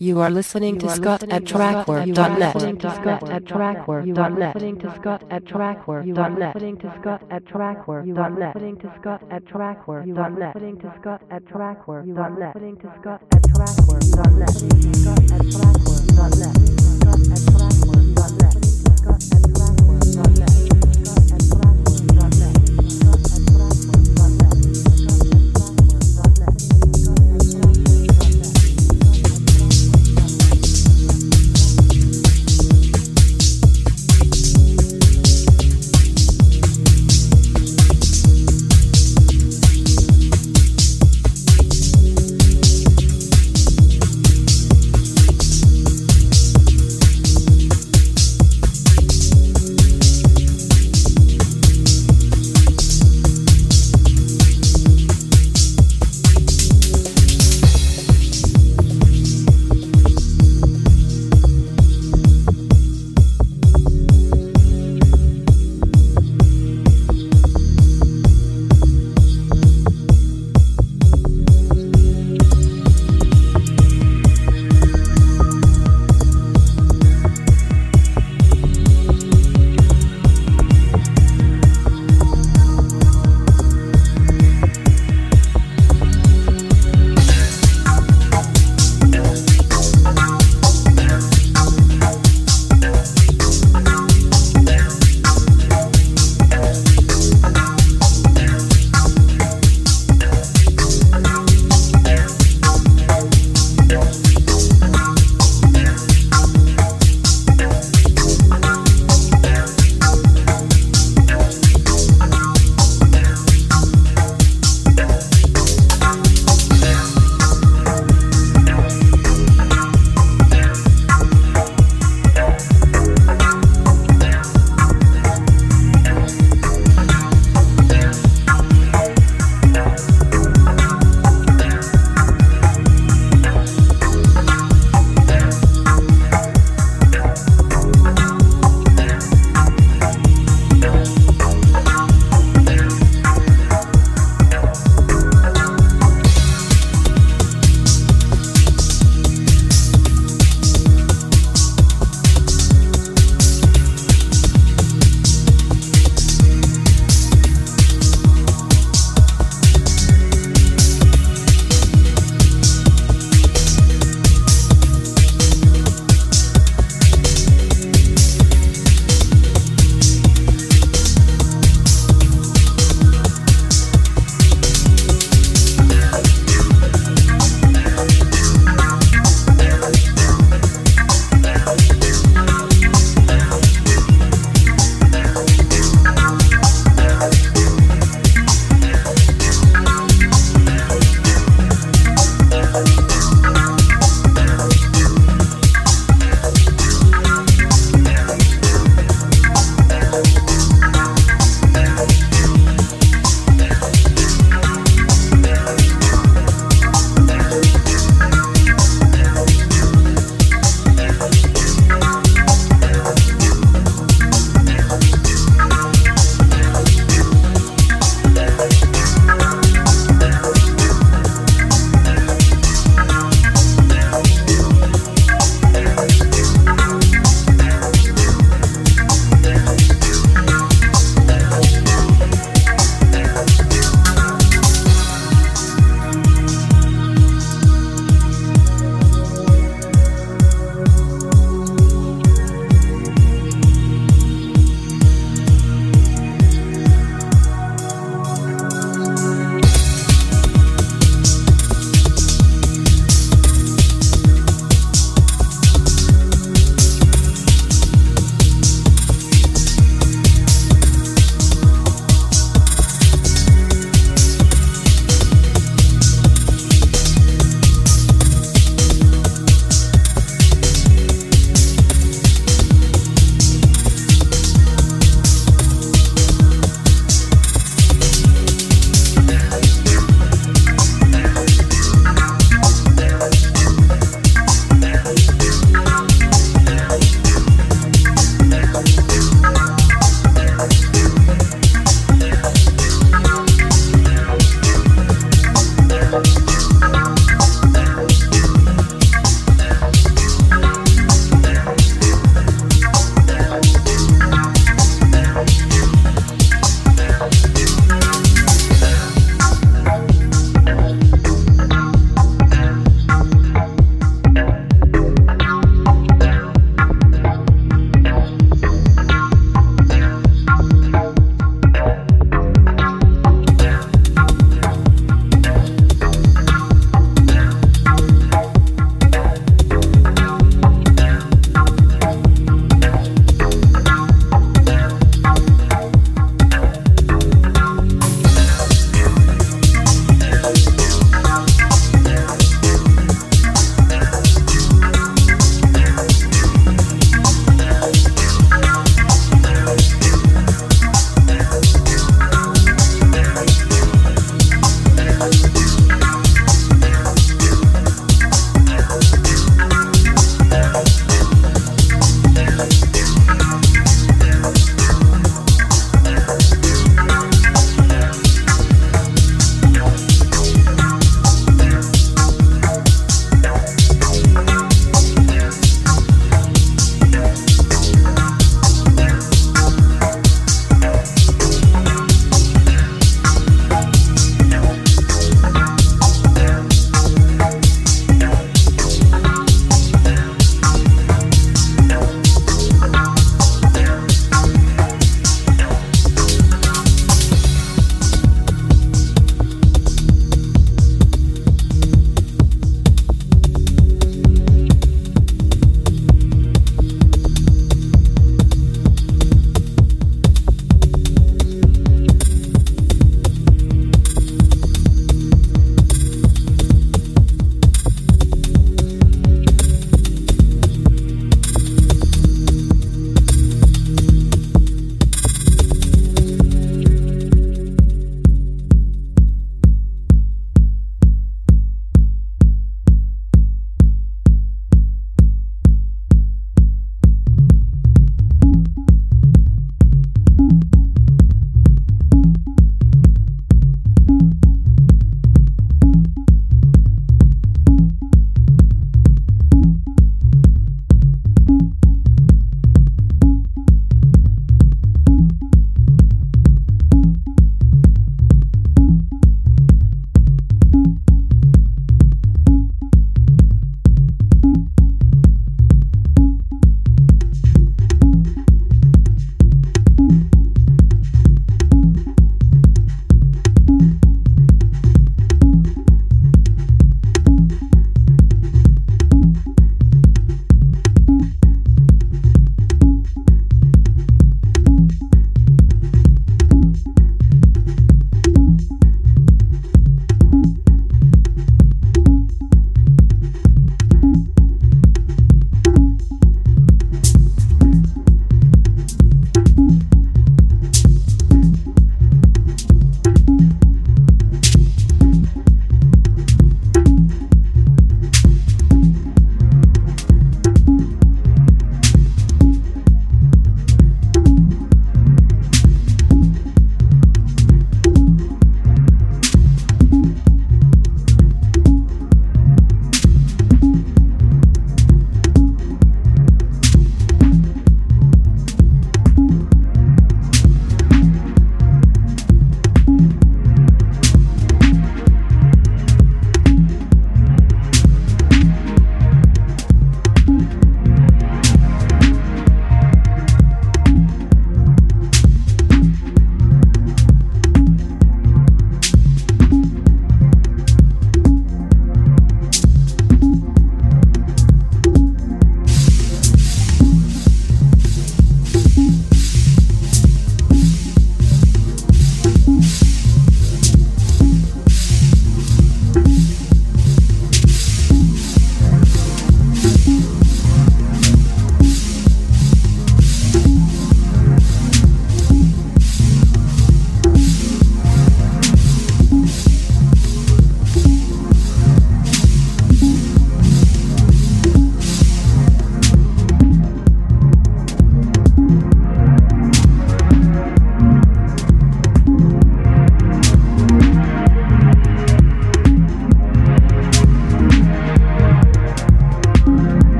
You are listening you to are Scott listening at trackwork.net. Listening to Scott at trackwork.net. Listening to Listening to Scott at trackwork.net. Listening to Scott at trackwork.net. Listening to Scott at trackwork.net. Listening to Scott at trackwork.net. Listening to Scott at trackwork.net.